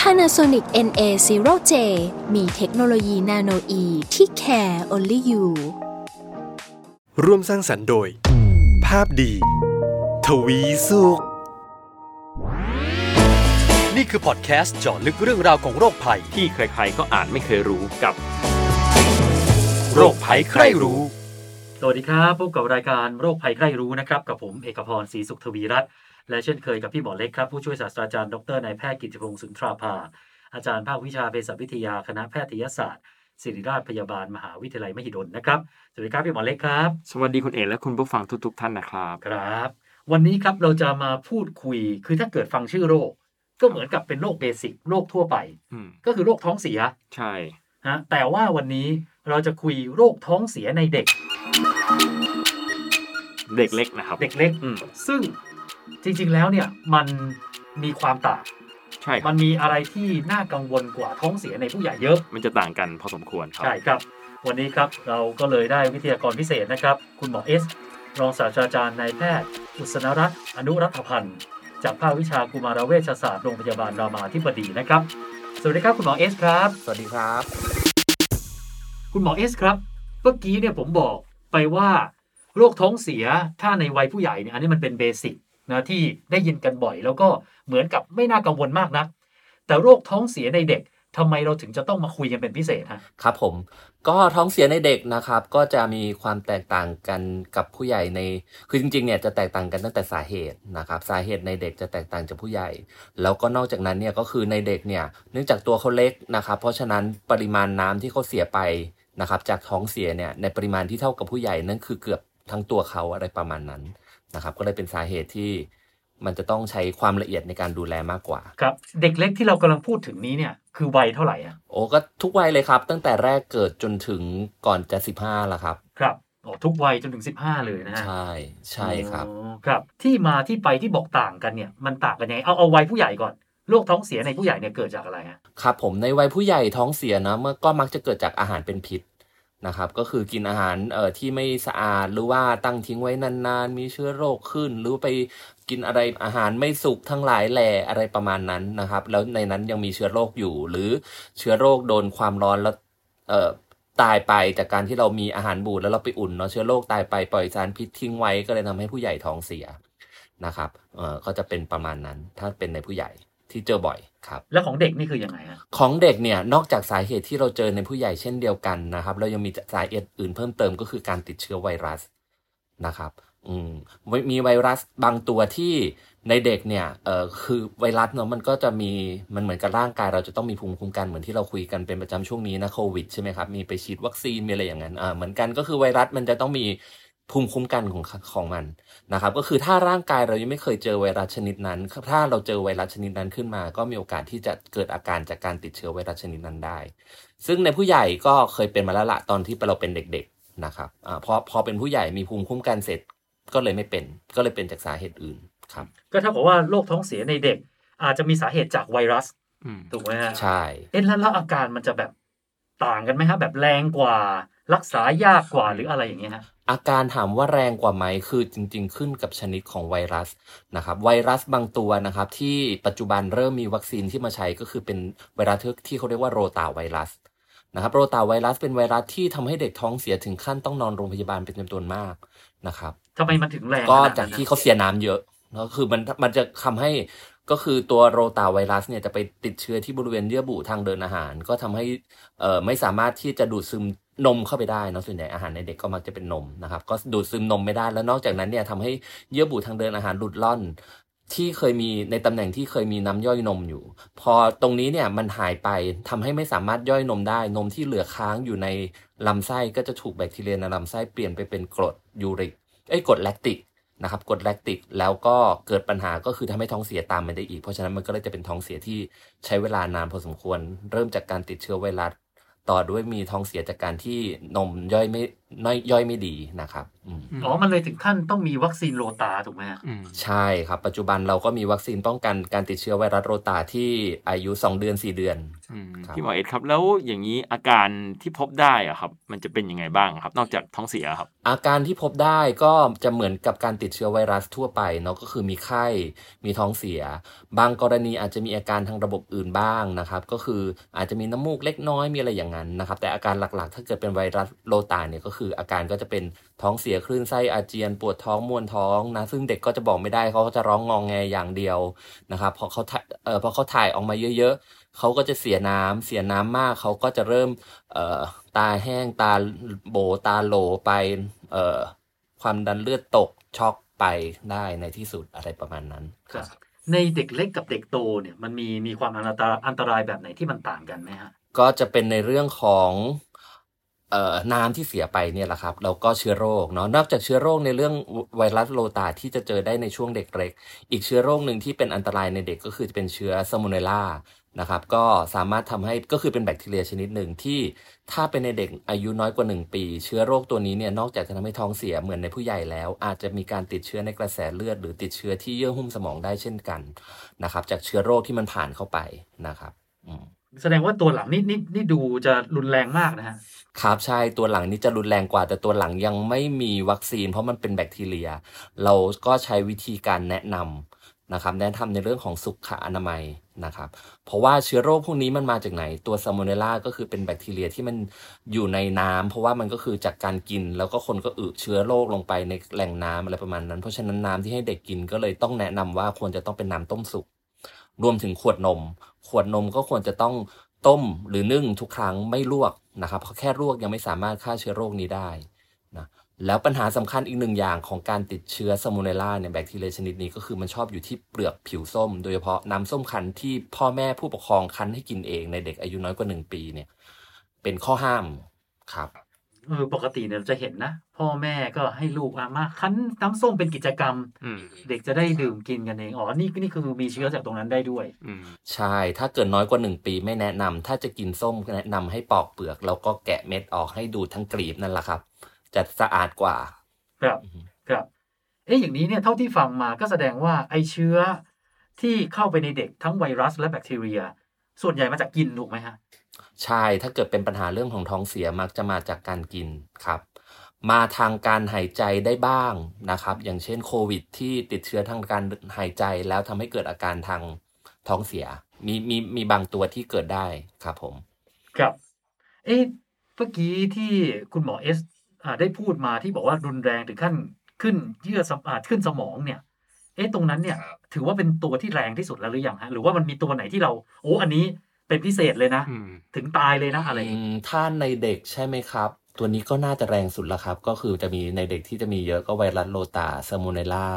Panasonic NA0J มีเทคโนโลยีนาโนอีที่ care only you ร่วมสร้างสรรค์โดย ภาพดี ทวีสุข นี่คือพอดแคสต์เจาะลึกเรื่องราวของโรคภัย ที่ใครๆก็อ่านไม่เคยรู้กับ โรคภัยใครรู้ สวัสดีครับพบกับรายการโรคภัยใกล้รู้นะครับ กับผมเอกพรศรีสุขทวีรัตน์ และเช่นเคยกับพี่หมอเล็กครับผู้ช่วยศาสตราจารย์ดรนายแพทย์กิติพงศ์สุนทราภา อาจารย์ภาควิชาเภสัชวิทยาคณะแพทยศาสตร์ศิริราชพยาบาลมหาวิทยาลัยมหิดลนะครับ สวัสดีครับพี่หมอเล็กครับ สวัสดีคุณเอกและคุณผู้ฟังทุกๆท่านนะครับ ครับ วันนี้ครับเราจะมาพูดคุย คือถ้าเกิดฟังชื่อโรค ก็เหมือนกับเป็นโรคเบสิกโรคทั่วไปอืมก็คือโรคท้องเสีย ใช่ฮะแต่ว่าวันนี้เราจะคุยโรคท้องเสียในเด็ก เด็กเล็กนะครับ เด็กเล็กอืมซึ่ง จริง ๆ แล้วเนี่ยมันมีความต่างใช่คมัรับนมีอะไรที่น่ากังวลกว่าท้องเสียในผู้ใหญ่เยอะ มันจะต่างกันพอสมควรครับใช่ครับ วันนี้ครับเราก็เลยได้วิทยากรพิเศษนะครับ คุณหมอเอส รองศาสตราจารย์นายแพทย์ อุศนรัตน์อนุรัฐพันธ์จากภาควิชากุมารเวชศาสตร์โรงพยาบาลรามาธิบดีนะครับ สวัสดีครับคุณหมอเอสครับ สวัสดีครับ คุณหมอเอสครับ เมื่อกี้เนี่ยผมบอกไปว่าโรคท้องเสียถ้าในวัยผู้ใหญ่เนี่ยอันนี้มันเป็นเบสิก นะที่ได้ยินกันบ่อย แล้วก็เหมือนกับไม่น่ากังวลมากนักแต่โรคท้องเสียในเด็กทำไมเราถึงจะต้องมาคุยกันเป็นพิเศษฮะครับผม ก็ท้องเสียในเด็กนะครับ ก็จะมีความแตกต่างกันกับผู้ใหญ่ใน คือจริงๆเนี่ยจะแตกต่างกันตั้งแต่สาเหตุนะครับ สาเหตุในเด็กจะแตกต่างจากผู้ใหญ่ แล้วก็นอกจากนั้นเนี่ยก็คือในเด็กเนี่ยเนื่องจากตัวเขาเล็กนะครับ เพราะฉะนั้นปริมาณน้ำที่เขาเสียไปนะครับ จากท้องเสียเนี่ยในปริมาณที่เท่ากับผู้ใหญ่นั่นคือเกือบทั้งตัวเขาอะไรประมาณนั้น นะครับก็เลยเป็นสาเหตุที่มันจะต้องใช้ความละเอียดในการดูแลมากกว่า ครับเด็กเล็กที่เรากำลังพูดถึงนี้เนี่ยคือวัยเท่าไหร่อะโอ้ก็ทุกวัยเลยครับ ตั้งแต่แรกเกิดจนถึงก่อนจะสิบห้าละครับ ครับอ๋อทุกวัยจนถึง 15 เลยนะฮะใช่ใช่ครับอ๋อครับ ที่มาที่ไปที่บอกต่างกันเนี่ยมันต่างกันยังไงเอาเอาวัยผู้ใหญ่ก่อนโรคท้องเสียในผู้ใหญ่เนี่ยเกิดจากอะไรฮะครับผมในวัยผู้ใหญ่ท้องเสียนะเมื่อก็มักจะเกิดจากอาหารเป็นพิษ นะครับก็คือกินอาหารเอ่อที่ไม่สะอาดหรือว่าตั้งทิ้งไว้นานๆ มีเชื้อโรคขึ้น หรือไปกินอะไรอาหารไม่สุกทั้งหลายแหล่อะไรประมาณนั้นนะครับ แล้วในนั้นยังมีเชื้อโรคอยู่ หรือเชื้อโรคโดนความร้อนแล้วเอ่อตายไปจากการที่เรามีอาหารบูดแล้วเราไปอุ่นเนาะเชื้อโรคตายไปปล่อยสารพิษทิ้งไว้ก็เลยทำให้ผู้ใหญ่ท้องเสียนะครับเอ่อก็จะเป็นประมาณนั้นถ้าเป็นในผู้ใหญ่ ที่เจอบ่อยครับ แล้วของเด็กนี่คือยังไงฮะของเด็กเนี่ยนอกจากสาเหตุที่เราเจอในผู้ใหญ่เช่นเดียวกันนะครับ เรายังมีสาเหตุอื่นเพิ่มเติมก็คือการติดเชื้อไวรัสนะครับ อืมมีไวรัสบางตัวที่ในเด็กเนี่ยเอ่อคือไวรัสเนาะมันก็จะมีมันเหมือนกับร่างกายเราจะต้องมีภูมิคุ้มกันเหมือนที่เราคุยกันเป็นประจำช่วงนี้นะโควิดใช่ไหมครับมีไปฉีดวัคซีนมีอะไรอย่างนั้นอ่าเหมือนกันก็คือไวรัสมันจะต้องมี ภูมิคุ้มกันของของมันนะครับ ก็คือถ้าร่างกายเรายังไม่เคยเจอไวรัสชนิดนั้น ถ้าเราเจอไวรัสชนิดนั้นขึ้นมา ก็มีโอกาสที่จะเกิดอาการจากการติดเชื้อไวรัสชนิดนั้นได้ ซึ่งในผู้ใหญ่ก็เคยเป็นมาแล้วละตอนที่เราเป็นเด็กๆนะครับอาพอพอเป็นผู้ใหญ่มีภูมิคุ้มกันเสร็จก็เลยไม่เป็น ก็เลยเป็นจากสาเหตุอื่นครับ ก็เท่ากับว่าโรคท้องเสียในเด็ก อาจจะมีสาเหตุจากไวรัสอืมถูกไหมฮะใช่เอ๊ะแล้วแล้วอาการมันจะแบบต่างกันไหมฮะแบบแรงกว่ารักษายากกว่าหรืออะไรอย่างเงี้ยฮะอาการถามว่าแรงกว่าไหมคือจริง ๆ ขึ้นกับชนิดของไวรัสนะครับไวรัสบางตัวนะครับที่ปัจจุบันเริ่มมีวัคซีนที่มาใช้ก็คือเป็นไวรัสที่เขาเรียกว่าโรตาไวรัสนะครับโรตาไวรัสเป็นไวรัสที่ทำให้เด็กท้องเสียถึงขั้นต้องนอนโรงพยาบาลเป็นจำนวนมากนะครับทำไมมันถึงแรงก็ขนดนั้นจากที่นะเขาเสียน้ำเยอะแล้วคือมันมันจะทำให้ ก็คือตัวโรตาไวรัสเนี่ยจะไปติดเชื้อที่บริเวณเยื่อบุทางเดินอาหาร ก็ทำให้เอ่อไม่สามารถที่จะดูดซึมนมเข้าไปได้เนะส่วนใหญ่อาหารในเด็กก็มักจะเป็นนมนะครับ ก็ดูดซึมนมไม่ได้แล้วนอกจากนั้นเนี่ยทำให้เยื่อบุทางเดินอาหารหลุดล่อน ที่เคยมีในตำแหน่งที่เคยมีน้ำย่อยนมอยู่ พอตรงนี้เนี่ยมันหายไปทำให้ไม่สามารถย่อยนมได้ นมที่เหลือค้างอยู่ในลำไส้ก็จะถูกแบคทีเรียในลำไส้เปลี่ยนไปเป็นกรดยูริกเอ้ยกรดแลคติก นะครับกรดแลคติกแล้วก็เกิดปัญหาก็คือทำให้ท้องเสียตามมาได้อีก เพราะฉะนั้นมันก็เลยจะเป็นท้องเสียที่ใช้เวลานานพอสมควร เริ่มจากการติดเชื้อไวรัส ต่อด้วยมีท้องเสียจากการที่นมย่อยไม่ น้อยย่อยไม่ดีนะครับอืมอ๋อ มันเลยถึงขั้นต้องมีวัคซีนโรตาถูกไหมฮะอืมใช่ครับ ปัจจุบันเราก็มีวัคซีนป้องกันการติดเชื้อไวรัสโรตาที่อายุ 2 เดือน 4 เดือนอืมครับพี่หมอเอ็ดครับ แล้วอย่างนี้อาการที่พบได้อะครับ มันจะเป็นยังไงบ้างครับ นอกจากท้องเสียครับ อาการที่พบได้ก็จะเหมือนกับการติดเชื้อไวรัสทั่วไปเนาะก็คือมีไข้มีท้องเสีย บางกรณีอาจจะมีอาการทางระบบอื่นบ้างนะครับก็คืออาจจะมีน้ำมูกเล็กน้อยมีอะไรอย่างนั้นนะครับแต่อาการหลักๆ ถ้าเกิดเป็นไวรัสโรตาเนี่ยก็คืออาการก็จะเป็นท้องเสียคลื่นไส้อาเจียน ปวดท้องมวนท้องนะซึ่งเด็กก็จะบอกไม่ได้เขาก็จะร้องงองแงอย่างเดียวนะครับพอเขาถ่ายเอ่อพอเขาถ่ายออกมาเยอะๆเขาก็จะเสียน้ำเสียน้ำมากเขาก็จะเริ่มเอ่อตาแห้งตาโบตาโหลไปเอ่อความดันเลือดตกช็อกไปได้ในที่สุดอะไรประมาณนั้นครับในเด็กเล็กกับเด็กโตเนี่ยมันมีมีความอันตรายอันตรายแบบไหนที่มันต่างกันไหมฮะก็จะเป็นในเรื่องของเอ่อ น้ำที่เสียไปเนี่ยแหละครับแล้วก็เชื้อโรคเนาะนอกจากเชื้อโรคในเรื่องไวรัสโรตาที่จะเจอได้ในช่วงเด็กเล็ก อีกเชื้อโรคหนึ่งที่เป็นอันตรายในเด็กก็คือจะเป็นเชื้อซามูเนล่านะครับก็สามารถทำให้ก็คือเป็นแบคทีเรียชนิดหนึ่งที่ถ้าเป็นในเด็กอายุน้อยกว่า 1 ปี เชื้อโรคตัวนี้เนี่ยนอกจากจะทำให้ท้องเสียเหมือนในผู้ใหญ่แล้ว อาจจะมีการติดเชื้อในกระแสเลือด หรือติดเชื้อที่เยื่อหุ้มสมองได้เช่นกันนะครับจากเชื้อโรคที่มันผ่านเข้าไปนะครับ อืม แสดงว่าตัวหลังนี่นี่นี่ดูจะรุนแรงมากนะฮะครับใช่ตัวหลังนี้จะรุนแรงกว่า แต่ตัวหลังยังไม่มีวัคซีน เพราะมันเป็นแบคทีเรีย เราก็ใช้วิธีการแนะนำนะครับแนะนำในเรื่องของสุขอนามัยนะครับ เพราะว่าเชื้อโรคพวกนี้มันมาจากไหน ตัวซามูเนล่าก็คือเป็นแบคทีเรียที่มันอยู่ในน้ำเพราะว่ามันก็คือจากการกิน แล้วก็คนก็อึเชื้อโรคลงไปในแหล่งน้ำอะไรประมาณนั้น เพราะฉะนั้นน้ำที่ให้เด็กกินก็เลยต้องแนะนำว่าควรจะต้องเป็นน้ำต้มสุกรวมถึงขวดนม ขวดนมก็ควรจะต้องต้มหรือนึ่งทุกครั้งไม่ลวกนะครับเพราะแค่ลวกยังไม่สามารถฆ่าเชื้อโรคนี้ได้นะแล้วปัญหาสำคัญอีกหนึ่งอย่างของการติดเชื้อซามูเนลล่าเนี่ยแบคทีเรียชนิดนี้ก็คือมันชอบอยู่ที่เปลือกผิวส้ม โดยเฉพาะน้ำส้มคั้นที่พ่อแม่ผู้ปกครองคั้นให้กินเองในเด็กอายุน้อยกว่าหนึ่งปีเนี่ยเป็นข้อห้ามครับ เออปกติเนี่ยเราจะเห็นนะ พ่อแม่ก็ให้ลูกอามาคั้นน้ำส้มเป็นกิจกรรมอืมเด็กจะได้ดื่มกินกันเองอ๋อนี่นี่คือมีเชื้อจากตรงนั้นได้ด้วยอืมใช่ ถ้าเกิดน้อยกว่า1ปีไม่แนะนำถ้าจะกินส้มแนะนำให้ปอกเปลือก แล้วก็แกะเม็ดออกให้ดูดทั้งกลีบนั่นแหละครับ จะสะอาดกว่า ครับครับเอ๊ะอย่างนี้เนี่ยเท่าที่ฟังมาก็แสดงว่าไอเชื้อที่เข้าไปในเด็กทั้งไวรัสและแบคทีเรีย ส่วนใหญ่มาจากกินถูกไหมฮะ ใช่ถ้าเกิดเป็นปัญหาเรื่องของท้องเสียมักจะมาจากการกินครับ มาทางการหายใจได้บ้างนะครับ อย่างเช่นโควิด ที่ติดเชื้อทางการหายใจแล้วทำให้เกิดอาการทางท้องเสีย มีมีมีบางตัวที่เกิดได้ครับผม ครับเอ๊ะเมื่อกี้ที่คุณหมอเอสอ่าได้พูดมาที่บอกว่ารุนแรงถึงขั้นขึ้นเยื่อสมอ่าขึ้นสมองเนี่ย เอ๊ะตรงนั้นเนี่ย ถือว่าเป็นตัวที่แรงที่สุดแล้วหรือยังฮะหรือว่ามันมีตัวไหนที่เรา โอ้อันนี้ เป็นพิเศษเลยนะอืมถึงตายเลยนะอะไรอย่างอืงี้มถ้าในเด็กใช่ไหมครับ ตัวนี้ก็น่าจะแรงสุดแล้วครับ ก็คือจะมีในเด็กที่จะมีเยอะก็ไวรัสโลตาซามูเนล่า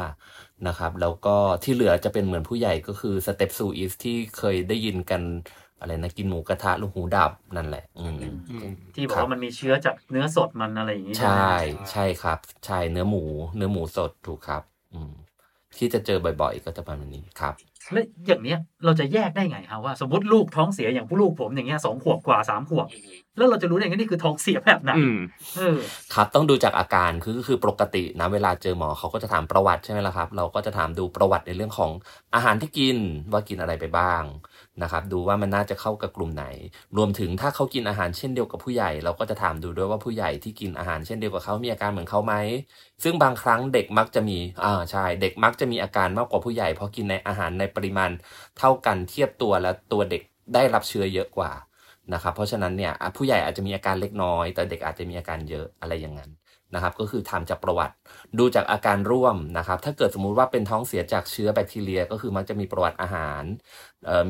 นะครับ แล้วก็ที่เหลือจะเป็นเหมือนผู้ใหญ่ก็คือสเตปซูอิสที่เคยได้ยินกันอะไรนะกินหมูกระทะลูกหูดับนั่นแหละ อืมอืมที่บอกว่ามันมีเชื้อจากเนื้อสดมันอะไรอย่างงี้ ใช่ไหมใช่ครับ ใช่เนื้อหมู เนื้อหมูสดถูกครับ อืมที่จะเจอบ่อย ๆ ก็จะประมาณนี้ครับ แล้วอย่างเนี้ย เราจะแยกได้ไงฮะว่าสมมติลูกท้องเสียอย่างผู้ลูกผมอย่างเงี้ยสองขวบกว่าสามขวบ แล้วเราจะรู้ได้ไงนี่คือท้องเสียแบบไหนอืมเออครับต้องดูจากอาการคือคือปกตินะเวลาเจอหมอเขาก็จะถามประวัติใช่ไหมล่ะครับ เราก็จะถามดูประวัติในเรื่องของอาหารที่กินว่ากินอะไรไปบ้างนะครับดูว่ามันน่าจะเข้ากับกลุ่มไหน รวมถึงถ้าเขากินอาหารเช่นเดียวกับผู้ใหญ่ เราก็จะถามดูด้วยว่าผู้ใหญ่ที่กินอาหารเช่นเดียวกับเขามีอาการเหมือนเขาไหมซึ่งบางครั้งเด็กมักจะมีอ่าใช่เด็กมักจะมีอาการมากกว่าผู้ใหญ่เพราะกินในอาหารในปริมาณเท่ากันเทียบตัวแล้วตัวเด็กได้รับเชื้อเยอะกว่านะครับเพราะฉะนั้นเนี่ยผู้ใหญ่อาจจะมีอาการเล็กน้อย แต่เด็กอาจจะมีอาการเยอะอะไรอย่างนั้นนะครับก็คือทำจากประวัติดูจากอาการร่วมนะครับถ้าเกิดสมมุติว่าเป็นท้องเสียจากเชื้อแบคทีเรีย ก็คือมักจะมีประวัติอาหาร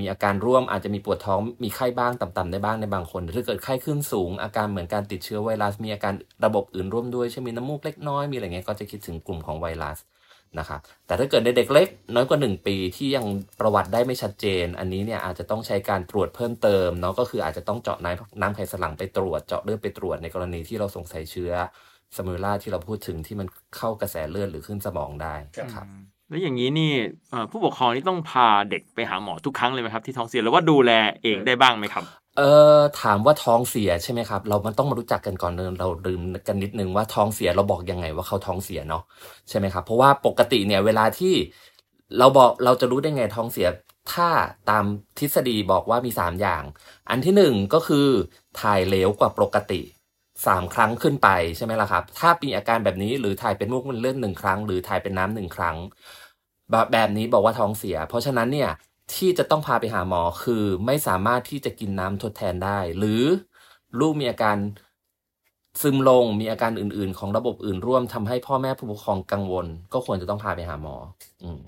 มีอาการร่วมอาจจะมีปวดท้องมีไข้บ้างต่ำๆได้บ้างในบางคนถ้าเกิดไข้ขึ้นสูง อาการเหมือนการติดเชื้อไวรัส มีอาการระบบอื่นร่วมด้วยเช่นมีน้ำมูกเล็กน้อยมีอะไรเงี้ยก็จะคิดถึงกลุ่มของไวรัส นะครับแต่ถ้าเกิดในเด็กเล็กน้อยกว่า 1 ปีที่ยังประวัติได้ไม่ชัดเจน อันนี้เนี่ยอาจจะต้องใช้การตรวจเพิ่มเติมเนาะก็คืออาจจะต้องเจาะน้ำน้ำไขสันหลังไปตรวจเจาะเลือดไปตรวจในกรณีที่เราสงสัยเชื้อสมูล่าที่เราพูดถึงที่มันเข้ากระแสเลือดหรือขึ้นสมองได้ครับแล้วอย่างนี้นี่ผู้ปกครองนี่ต้องพาเด็กไปหาหมอทุกครั้งเลยไหมครับที่ท้องเสียหรือว่าดูแลเองได้บ้างไหมครับ เออถามว่าท้องเสียใช่ไหมครับ เรามันต้องมารู้จักกันก่อนเราลืมกันนิดนึงว่าท้องเสียเราบอกยังไงว่าเขาท้องเสียเนาะใช่ไหมครับ เพราะว่าปกติเนี่ยเวลาที่เราบอกเราจะรู้ได้ไงท้องเสีย ถ้าตามทฤษฎีบอกว่ามีสามอย่าง อันที่หนึ่งก็คือถ่ายเหลวกว่าปกติสามครั้งขึ้นไปใช่ไหมล่ะครับ ถ้ามีอาการแบบนี้หรือถ่ายเป็นมูกมันเลื่อดหนึ่งครั้ง หรือถ่ายเป็นน้ำหนึ่งครั้งแบบแบบนี้บอกว่าท้องเสีย เพราะฉะนั้นเนี่ย ที่จะต้องพาไปหาหมอคือไม่สามารถที่จะกินน้ำทดแทนได้ หรือลูกมีอาการซึมลงมีอาการอื่น ๆ ของระบบอื่นร่วมทำให้พ่อแม่ผู้ปกครองกังวล ก็ควรจะต้องพาไปหาหมอ อืม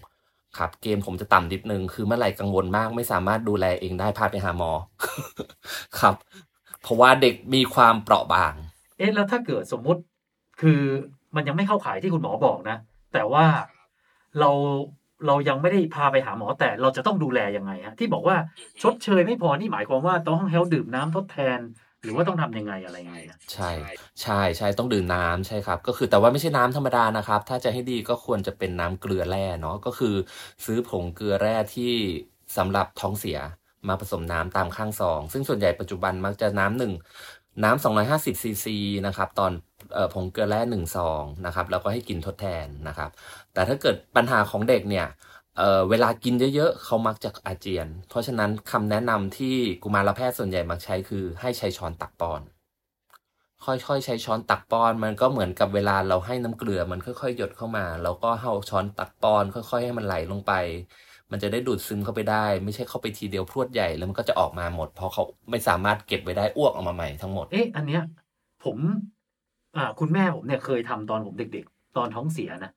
ครับเกมผมจะต่ำนิดนึงคือเมื่อไหร่กังวลมาก ไม่สามารถดูแลเองได้พาไปหาหมอ ครับ เพราะว่าเด็กมีความเปราะบาง เอ๊ะแล้วถ้าเกิดสมมุติ คือมันยังไม่เข้าข่ายที่คุณหมอบอกนะ แต่ว่าเรา เรายังไม่ได้พาไปหาหมอแต่เราจะต้องดูแลยังไงฮะที่บอกว่าชดเชยไม่พอนี่หมายความว่าต้องให้เขาดื่มน้ำทดแทน หรือว่าต้องทำยังไงอะไรยังไงใช่ใช่ใช่ต้องดื่มน้ำใช่ครับ ก็คือแต่ว่าไม่ใช่น้ำธรรมดานะครับ ถ้าจะให้ดีก็ควรจะเป็นน้ำเกลือแร่เนาะก็คือ ซื้อผงเกลือแร่ที่สำหรับท้องเสียมาผสมน้ำตามข้างซอง ซึ่งส่วนใหญ่ปัจจุบันมักจะน้ำหนึ่งน้ำ250ซีซีนะครับตอนออผงเกลือแร่หนึ่งซองนะครับแล้วก็ให้กินทดแทนนะครับ แต่ถ้าเกิดปัญหาของเด็กเนี่ยเเวลากินเยอะๆเขามักจะอาเจียน เพราะฉะนั้นคำแนะนำที่กุมารแพทย์ส่วนใหญ่มักใช้คือ ให้ใช้ช้อนตักป้อน ค่อยๆ ใช้ช้อนตักป้อน มันก็เหมือนกับเวลาเราให้น้ำเกลือมันค่อยๆ หยดเข้ามา แล้วก็เอาช้อนตักป้อน ค่อยๆ ให้มันไหลลงไป มันจะได้ดูดซึมเข้าไปได้ ไม่ใช่เข้าไปทีเดียวพรวดใหญ่แล้วมันก็จะออกมาหมด เพราะเขาไม่สามารถเก็บไว้ได้อ้วกออกมาใหม่ทั้งหมดเอ๊ะอันเนี้ยผมอ่าคุณแม่ผมเนี่ยเคยทำตอนผมเด็ก ๆ ตอนท้องเสียนะ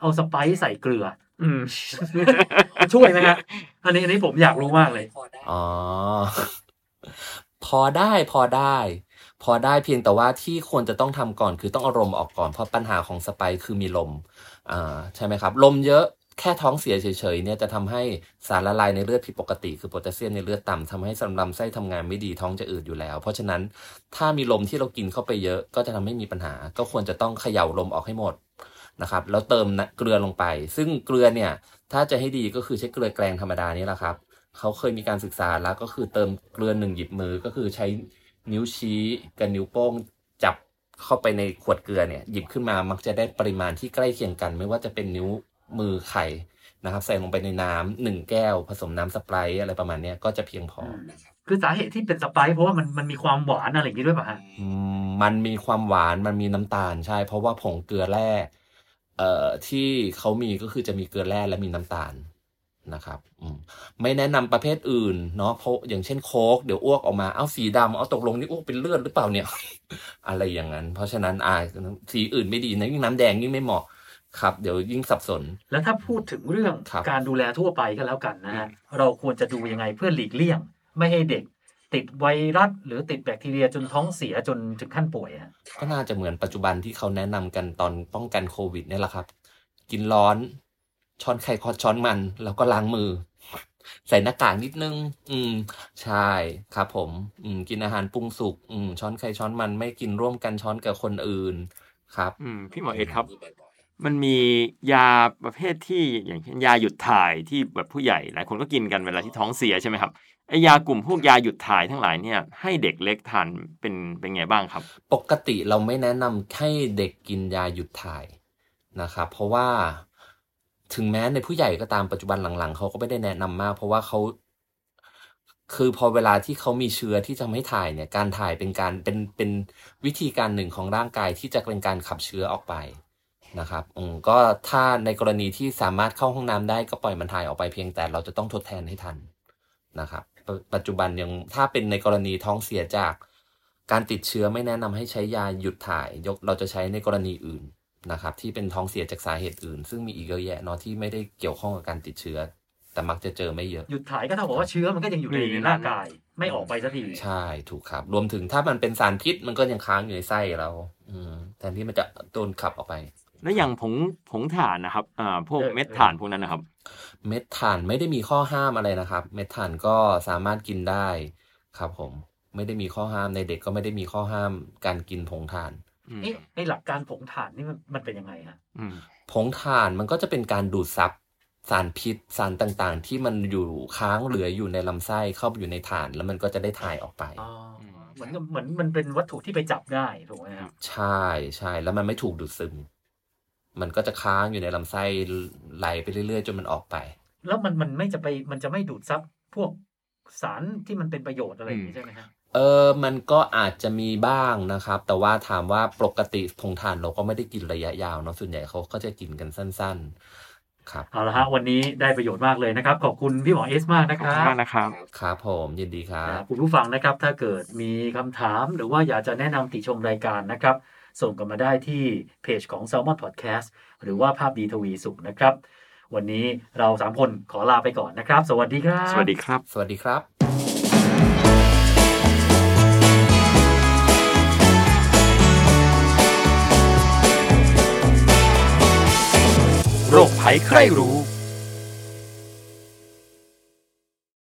เอาสไปซ์ใส่เกลือ อืม ช่วยไหมฮะ อันนี้อันนี้ผมอยากรู้มากเลย อ๋อ พอได้พอได้ พอได้เพียงแต่ว่าที่ควรจะต้องทำก่อน คือต้องเอาลมออกก่อนเพราะปัญหาของสไปร์คือมีลม อ่า ใช่ไหมครับ ลมเยอะแค่ท้องเสียเฉยๆเนี่ยจะทำให้สารละลายในเลือดผิดปกติ คือโพแทสเซียมในเลือดต่ำทำให้สำลำไส้ทำงานไม่ดีท้องจะอืดอยู่แล้ว เพราะฉะนั้นถ้ามีลมที่เรากินเข้าไปเยอะก็จะทำให้มีปัญหา ก็ควรจะต้องเขย่าลมออกให้หมด นะครับ แล้วเติมนะเกลือลงไป ซึ่งเกลือเนี่ย ถ้าจะให้ดีก็คือใช้เกลือแกลงธรรมดานี่แหละครับ เขาเคยมีการศึกษาแล้วก็คือเติมเกลือหนึ่งหยิบมือก็คือใช้นิ้วชี้กับนิ้วโป้งจับเข้าไปในขวดเกลือเนี่ย หยิบขึ้นมามักจะได้ปริมาณที่ใกล้เคียงกัน ไม่ว่าจะเป็นนิ้วมือไข่นะครับ ใส่ลงไปในน้ำหนึ่งแก้ว ผสมน้ำสไปร์อะไรประมาณเนี้ยก็จะเพียงพออคือสาเหตุที่เป็นสไปซ์เพราะว่ามันมันมีความหวานอะไรอย่างนี้ด้วยป่ะฮะอืมมันมีความหวานมันมีน้ำตาลใช่ เพราะว่าผงเกลือแร่ เอ่อที่เขามีก็คือจะมีเกลือแร่และมีน้ำตาลนะครับอืมไม่แนะนำประเภทอื่นเนาะเพราะอย่างเช่นโค้กเดี๋ยวอ้วกออกมาเอาสีดำเอาตกลงนี่อ้วกเป็นเลือดหรือเปล่าเนี่ย อะไรอย่างนั้น เพราะฉะนั้นอ่าสีอื่นไม่ดีนะยิ่งน้ำแดงยิ่งไม่เหมาะครับ เดี๋ยวยิ่งสับสน แล้วถ้าพูดถึงเรื่องครับการดูแลทั่วไปก็แล้วกันนะฮะเราควรจะดูยังไงเพื่อหลีกเลี่ยง ไม่ให้เด็ก ติดไวรัสหรือติดแบคทีเรียจนท้องเสียจนถึงขั้นป่วยฮะก็น่าจะเหมือนปัจจุบันที่เขาแนะนำกันตอนป้องกันโควิดเนี่ยแหละครับ กินร้อนช้อนไข่คอช้อนมันแล้วก็ล้างมือ ใส่หน้ากากนิดนึง อืม ใช่ครับ ผม อืม กินอาหารปรุงสุกอืม ช้อนไข่ช้อนมันไม่กินร่วมกันช้อนกับคนอื่นครับ อืม พี่หมอเอกครับ มันมียาประเภทที่อย่างเช่นยาหยุดถ่ายที่แบบผู้ใหญ่หลายคนก็กินกันเวลาที่ท้องเสียใช่ไหมครับ ไอยากลุ่มพวกยาหยุดถ่ายทั้งหลายเนี่ย ให้เด็กเล็กทานเป็นเป็นไงบ้างครับ ปกติเราไม่แนะนำให้เด็กกินยาหยุดถ่ายนะครับ เพราะว่าถึงแม้ในผู้ใหญ่ก็ตามปัจจุบันหลังๆเขาก็ไม่ได้แนะนำมาก เพราะว่าเขาคือพอเวลาที่เขามีเชื้อที่จะทำให้ถ่ายเนี่ย การถ่ายเป็นการเป็นเป็นวิธีการหนึ่งของร่างกายที่จะเป็นการขับเชื้อออกไปนะครับอืมก็ถ้าในกรณีที่สามารถเข้าห้องน้ำได้ก็ปล่อยมันถ่ายออกไปเพียงแต่เราจะต้องทดแทนให้ทันนะครับ ปปัจจุบันยังถ้าเป็นในกรณีท้องเสียจากการติดเชื้อไม่แนะนำให้ใช้ยาหยุดถ่าย ยกเราจะใช้ในกรณีอื่นนะครับ ที่เป็นท้องเสียจากสาเหตุอื่น ซึ่งมีอีกเยอะแยะเนาะที่ไม่ได้เกี่ยวข้องกับการติดเชื้อ แต่มักจะเจอไม่เยอะหยุดถ่ายก็เท่ากับว่าเชื้อมันก็ยังอยู่ในอยู่ในนั้นร่างกาย ไม่ออกไปสักทีใช่ถูกครับ รวมถึงถ้ามันเป็นสารพิษมันก็ยังค้างอยู่ในไส้เรา อืมแทนที่มันจะโดนขับออกไป แล้วอย่างผงผงถ่านนะครับอ่าพวกเออเม็ดถ่านพวกนั้นนะครับ เม็ดถ่านไม่ได้มีข้อห้ามอะไรนะครับ เม็ดถ่านก็สามารถกินได้ครับ ผม ไม่ได้มีข้อห้ามในเด็กก็ไม่ได้มีข้อห้ามการกินผงถ่านอืมเอ๊ะไอหลักการผงถ่านนี่มันมันเป็นยังไงฮะอืมผงถ่านมันก็จะเป็นการดูดซับสารพิษสารต่างๆ ที่มันอยู่ค้างเหลืออยู่ในลำไส้เข้าไปอยู่ในถ่าน แล้วมันก็จะได้ถ่ายออกไปอ๋อเหมือนกับเหมือนมันเป็นวัตถุที่ไปจับได้ถูกไหมครับใช่ใช่แล้วมันไม่ถูกดูดซึม มันก็จะค้างอยู่ในลำไส้ไหลไปเรื่อยๆ จนมันออกไป แล้วมันมันไม่จะไปมันจะไม่ดูดซับพวกสารที่มันเป็นประโยชน์อะไรอย่างนี้ใช่ไหมครับเออ มันก็อาจจะมีบ้างนะครับ แต่ว่าถามว่าปกติผงถ่านเราก็ไม่ได้กินระยะยาวเนาะส่วนใหญ่เขาก็จะกินกันสั้น ๆ ครับ เอาละฮะวันนี้ได้ประโยชน์มากเลยนะครับ ขอบคุณพี่หมอเอสมากนะขคอบรัคุณบมากนะครับ ครับผมยินดีครับนะคุณผู้ฟังนะครับ ถ้าเกิดมีคำถามหรือว่าอยากจะแนะนำติชมรายการนะครับ ส่งกันมาได้ที่เพจของ Salmon Podcast หรือว่าภาพดีทวีสุขนะครับ วันนี้เราสามคนขอลาไปก่อนนะครับ สวัสดีครับ สวัสดีครับ สวัสดีครับ โรคภัยใครรู้